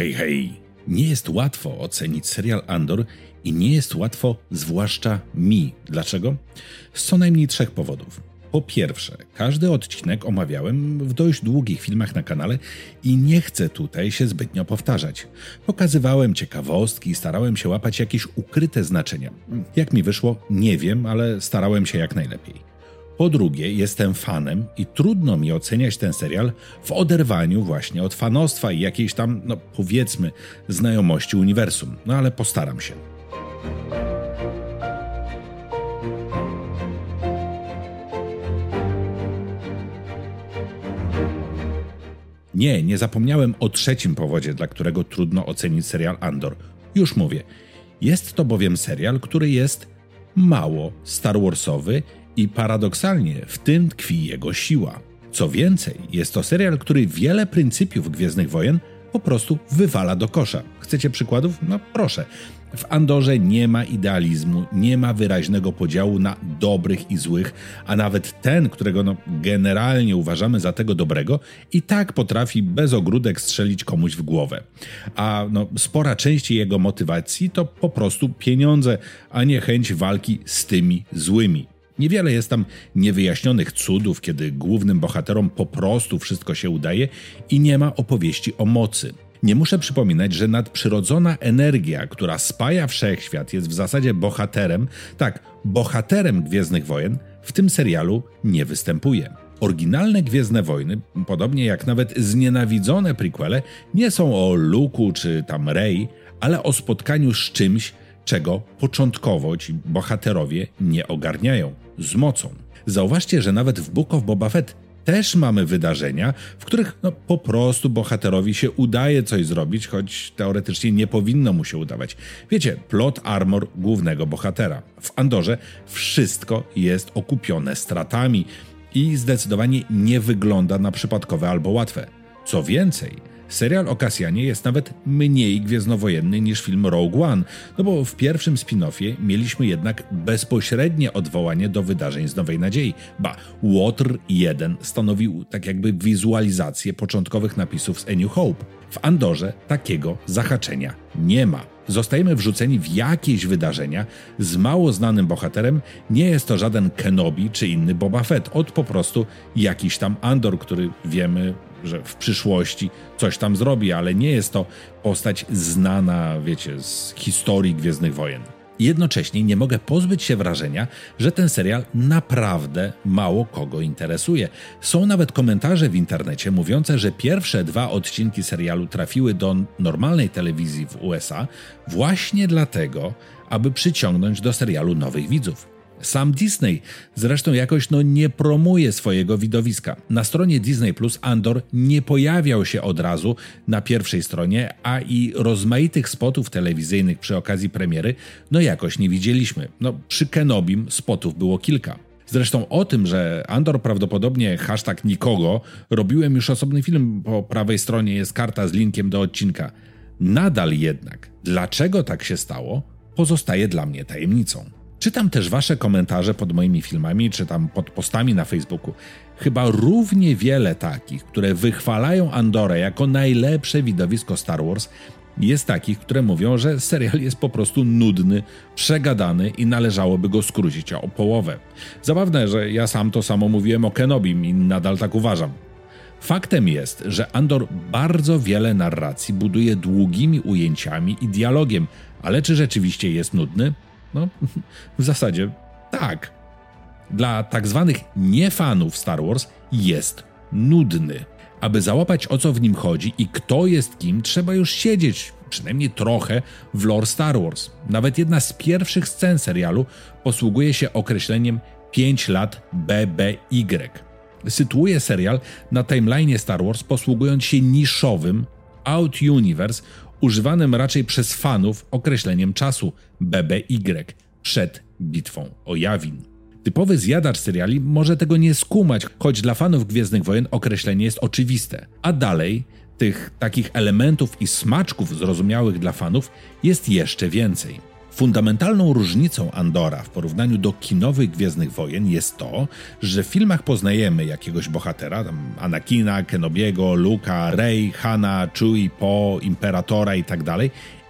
Hej, hej! Nie jest łatwo ocenić serial Andor i nie jest łatwo, zwłaszcza mi. Dlaczego? Z co najmniej trzech powodów. Po pierwsze, każdy odcinek omawiałem w dość długich filmach na kanale i nie chcę tutaj się zbytnio powtarzać. Pokazywałem ciekawostki, starałem się łapać jakieś ukryte znaczenia. Jak mi wyszło, nie wiem, ale starałem się jak najlepiej. Po drugie, jestem fanem i trudno mi oceniać ten serial w oderwaniu właśnie od fanostwa i jakiejś tam, no powiedzmy, znajomości uniwersum. No ale postaram się. Nie, nie zapomniałem o trzecim powodzie, dla którego trudno ocenić serial Andor. Już mówię. Jest to bowiem serial, który jest mało Star Warsowy i paradoksalnie w tym tkwi jego siła. Co więcej, jest to serial, który wiele pryncypiów Gwiezdnych Wojen po prostu wywala do kosza. Chcecie przykładów? No proszę. W Andorze nie ma idealizmu, nie ma wyraźnego podziału na dobrych i złych, a nawet ten, którego no, generalnie uważamy za tego dobrego, i tak potrafi bez ogródek strzelić komuś w głowę. A no, spora część jego motywacji to po prostu pieniądze, a nie chęć walki z tymi złymi. Niewiele jest tam niewyjaśnionych cudów, kiedy głównym bohaterom po prostu wszystko się udaje i nie ma opowieści o mocy. Nie muszę przypominać, że nadprzyrodzona energia, która spaja wszechświat, jest w zasadzie bohaterem, tak, bohaterem Gwiezdnych Wojen, w tym serialu nie występuje. Oryginalne Gwiezdne Wojny, podobnie jak nawet znienawidzone prequele, nie są o Luku czy tam Rey, ale o spotkaniu z czymś, czego początkowo ci bohaterowie nie ogarniają z mocą. Zauważcie, że nawet w Book of Boba Fett też mamy wydarzenia, w których no, po prostu bohaterowi się udaje coś zrobić, choć teoretycznie nie powinno mu się udawać. Wiecie, plot armor głównego bohatera. W Andorze wszystko jest okupione stratami i zdecydowanie nie wygląda na przypadkowe albo łatwe. Co więcej, Serial o Kasjanie jest nawet mniej gwiezdnowojenny niż film Rogue One, no bo w pierwszym spin-offie mieliśmy jednak bezpośrednie odwołanie do wydarzeń z Nowej Nadziei. Ba, Water 1 stanowił tak jakby wizualizację początkowych napisów z A New Hope. W Andorze takiego zahaczenia nie ma. Zostajemy wrzuceni w jakieś wydarzenia z mało znanym bohaterem. Nie jest to żaden Kenobi czy inny Boba Fett, od po prostu jakiś tam Andor, który wiemy że w przyszłości coś tam zrobi, ale nie jest to postać znana, wiecie, z historii Gwiezdnych Wojen. Jednocześnie nie mogę pozbyć się wrażenia, że ten serial naprawdę mało kogo interesuje. Są nawet komentarze w internecie mówiące, że pierwsze dwa odcinki serialu trafiły do normalnej telewizji w USA właśnie dlatego, aby przyciągnąć do serialu nowych widzów. Sam Disney zresztą jakoś no nie promuje swojego widowiska. Na stronie Disney Plus Andor nie pojawiał się od razu na pierwszej stronie, a i rozmaitych spotów telewizyjnych przy okazji premiery no jakoś nie widzieliśmy. No przy Kenobim spotów było kilka. Zresztą o tym, że Andor prawdopodobnie hashtag nikogo, robiłem już osobny film, po prawej stronie jest karta z linkiem do odcinka. Nadal jednak, dlaczego tak się stało, pozostaje dla mnie tajemnicą. Czytam też Wasze komentarze pod moimi filmami, czy tam pod postami na Facebooku. Chyba równie wiele takich, które wychwalają Andorę jako najlepsze widowisko Star Wars, jest takich, które mówią, że serial jest po prostu nudny, przegadany i należałoby go skrócić o połowę. Zabawne, że ja sam to samo mówiłem o Kenobim i nadal tak uważam. Faktem jest, że Andor bardzo wiele narracji buduje długimi ujęciami i dialogiem, ale czy rzeczywiście jest nudny? No, w zasadzie tak. Dla tak zwanych niefanów Star Wars jest nudny. Aby załapać o co w nim chodzi i kto jest kim, trzeba już siedzieć przynajmniej trochę w lore Star Wars. Nawet jedna z pierwszych scen serialu posługuje się określeniem 5 lat BBY. Sytuuje serial na timeline Star Wars posługując się niszowym Out Universe używanym raczej przez fanów określeniem czasu BBY przed bitwą o Jawin. Typowy zjadacz seriali może tego nie skumać, choć dla fanów Gwiezdnych Wojen określenie jest oczywiste. A dalej, tych takich elementów i smaczków zrozumiałych dla fanów jest jeszcze więcej. Fundamentalną różnicą Andora w porównaniu do kinowych Gwiezdnych Wojen jest to, że w filmach poznajemy jakiegoś bohatera, tam Anakina, Kenobiego, Luka, Rey, Hanna, Chewie, Po, Imperatora i tak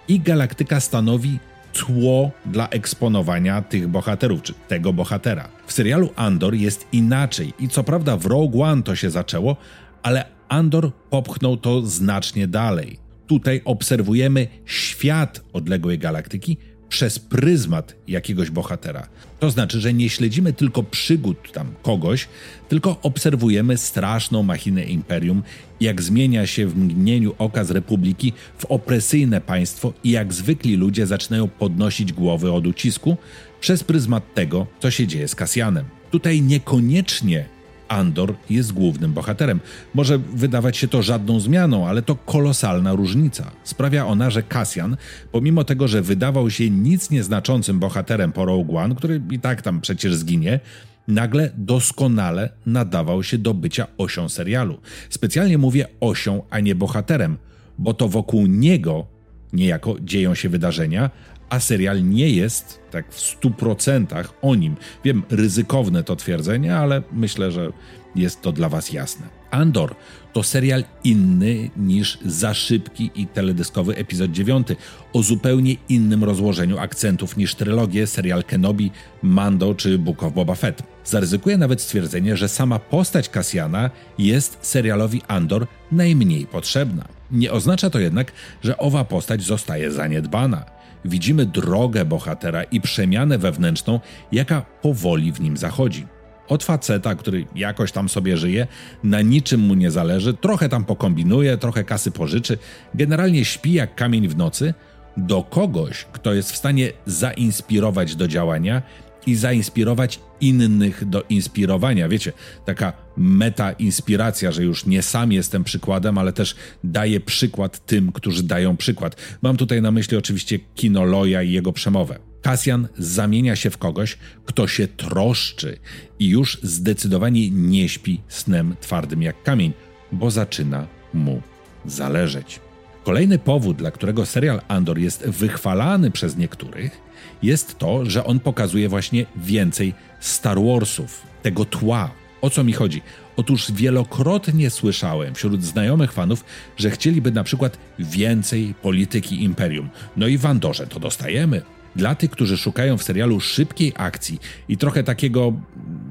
i galaktyka stanowi tło dla eksponowania tych bohaterów, czy tego bohatera. W serialu Andor jest inaczej i co prawda w Rogue One to się zaczęło, ale Andor popchnął to znacznie dalej. Tutaj obserwujemy świat odległej galaktyki przez pryzmat jakiegoś bohatera. To znaczy, że nie śledzimy tylko przygód tam kogoś, tylko obserwujemy straszną machinę imperium, jak zmienia się w mgnieniu oka z republiki w opresyjne państwo i jak zwykli ludzie zaczynają podnosić głowy od ucisku przez pryzmat tego, co się dzieje z Kasjanem. Tutaj niekoniecznie Andor jest głównym bohaterem. Może wydawać się to żadną zmianą, ale to kolosalna różnica. Sprawia ona, że Cassian, pomimo tego, że wydawał się nic nieznaczącym bohaterem po Rogue One, który i tak tam przecież zginie, nagle doskonale nadawał się do bycia osią serialu. Specjalnie mówię osią, a nie bohaterem, bo to wokół niego niejako dzieją się wydarzenia, a serial nie jest tak w stu procentach o nim. Wiem, ryzykowne to twierdzenie, ale myślę, że jest to dla Was jasne. Andor to serial inny niż Za szybki i teledyskowy epizod 9, o zupełnie innym rozłożeniu akcentów niż trylogie, serial Kenobi, Mando czy Book of Boba Fett. Zaryzykuję nawet stwierdzenie, że sama postać Cassiana jest serialowi Andor najmniej potrzebna. Nie oznacza to jednak, że owa postać zostaje zaniedbana widzimy drogę bohatera i przemianę wewnętrzną, jaka powoli w nim zachodzi. Od faceta, który jakoś tam sobie żyje, na niczym mu nie zależy, trochę tam pokombinuje, trochę kasy pożyczy, generalnie śpi jak kamień w nocy, do kogoś, kto jest w stanie zainspirować do działania i zainspirować innych do inspirowania. Wiecie, taka meta-inspiracja, że już nie sam jestem przykładem, ale też daję przykład tym, którzy dają przykład. Mam tutaj na myśli oczywiście kinoloja i jego przemowę. Kasjan zamienia się w kogoś, kto się troszczy i już zdecydowanie nie śpi snem twardym jak kamień, bo zaczyna mu zależeć. Kolejny powód, dla którego serial Andor jest wychwalany przez niektórych, jest to, że on pokazuje właśnie więcej Star Warsów, tego tła. O co mi chodzi? Otóż wielokrotnie słyszałem wśród znajomych fanów, że chcieliby na przykład więcej polityki imperium. No i w Andorze to dostajemy. Dla tych, którzy szukają w serialu szybkiej akcji i trochę takiego,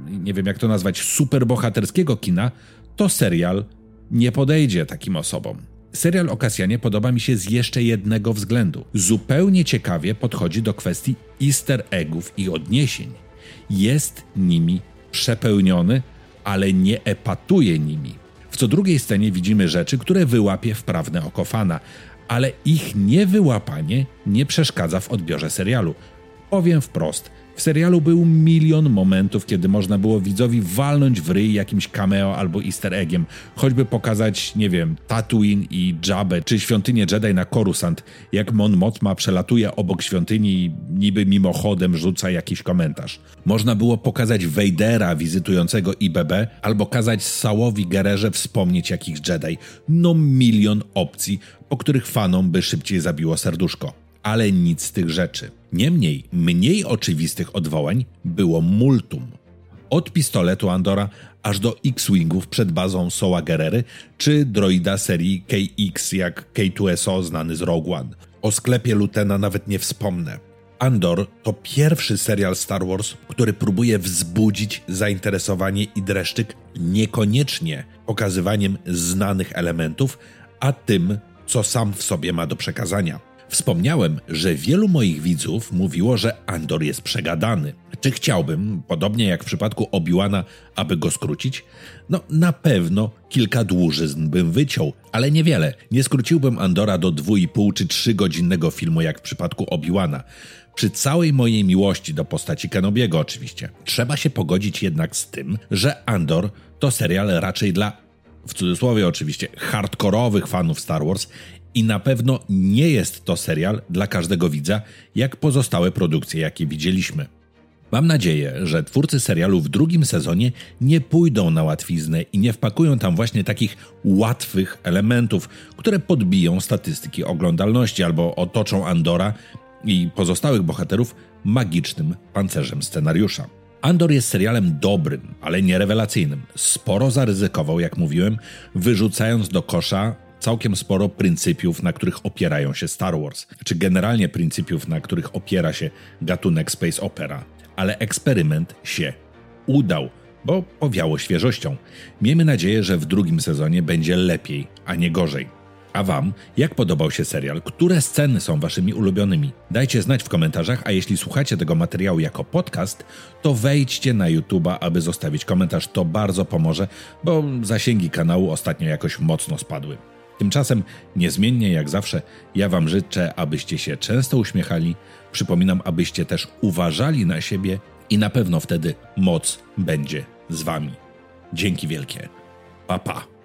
nie wiem jak to nazwać, superbohaterskiego kina, to serial nie podejdzie takim osobom. Serial o Kasjanie podoba mi się z jeszcze jednego względu. Zupełnie ciekawie podchodzi do kwestii easter eggów i odniesień. Jest nimi przepełniony, ale nie epatuje nimi. W co drugiej scenie widzimy rzeczy, które wyłapie wprawne oko fana, ale ich niewyłapanie nie przeszkadza w odbiorze serialu. Powiem wprost, w serialu był milion momentów, kiedy można było widzowi walnąć w ryj jakimś cameo albo easter eggiem, choćby pokazać, nie wiem, Tatooine i Jabę, czy świątynię Jedi na Coruscant, jak Mon Mothma przelatuje obok świątyni i niby mimochodem rzuca jakiś komentarz. Można było pokazać Vadera wizytującego IBB, albo kazać Sałowi Gererze wspomnieć jakichś Jedi. No milion opcji, po których fanom by szybciej zabiło serduszko ale nic z tych rzeczy. Niemniej, mniej oczywistych odwołań było multum. Od pistoletu Andora aż do X-Wingów przed bazą Soła Gerery, czy droida serii KX jak K2SO znany z Rogue One. O sklepie Lutena nawet nie wspomnę. Andor to pierwszy serial Star Wars, który próbuje wzbudzić zainteresowanie i dreszczyk niekoniecznie pokazywaniem znanych elementów, a tym, co sam w sobie ma do przekazania. Wspomniałem, że wielu moich widzów mówiło, że Andor jest przegadany. Czy chciałbym, podobnie jak w przypadku Obiłana, aby go skrócić? No, na pewno kilka dłużyzn bym wyciął, ale niewiele. Nie skróciłbym Andora do 2,5 czy 3 godzinnego filmu, jak w przypadku Obiłana. Przy całej mojej miłości do postaci Kenobiego oczywiście. Trzeba się pogodzić jednak z tym, że Andor to serial raczej dla w cudzysłowie oczywiście, hardkorowych fanów Star Wars i na pewno nie jest to serial dla każdego widza, jak pozostałe produkcje, jakie widzieliśmy. Mam nadzieję, że twórcy serialu w drugim sezonie nie pójdą na łatwiznę i nie wpakują tam właśnie takich łatwych elementów, które podbiją statystyki oglądalności albo otoczą Andora i pozostałych bohaterów magicznym pancerzem scenariusza. Andor jest serialem dobrym, ale nie rewelacyjnym. Sporo zaryzykował, jak mówiłem, wyrzucając do kosza całkiem sporo pryncypiów, na których opierają się Star Wars, czy generalnie pryncypiów, na których opiera się gatunek space opera. Ale eksperyment się udał, bo powiało świeżością. Miejmy nadzieję, że w drugim sezonie będzie lepiej, a nie gorzej. A Wam, jak podobał się serial? Które sceny są Waszymi ulubionymi? Dajcie znać w komentarzach, a jeśli słuchacie tego materiału jako podcast, to wejdźcie na YouTube'a, aby zostawić komentarz. To bardzo pomoże, bo zasięgi kanału ostatnio jakoś mocno spadły. Tymczasem, niezmiennie jak zawsze, ja Wam życzę, abyście się często uśmiechali. Przypominam, abyście też uważali na siebie i na pewno wtedy moc będzie z Wami. Dzięki wielkie. Pa, pa.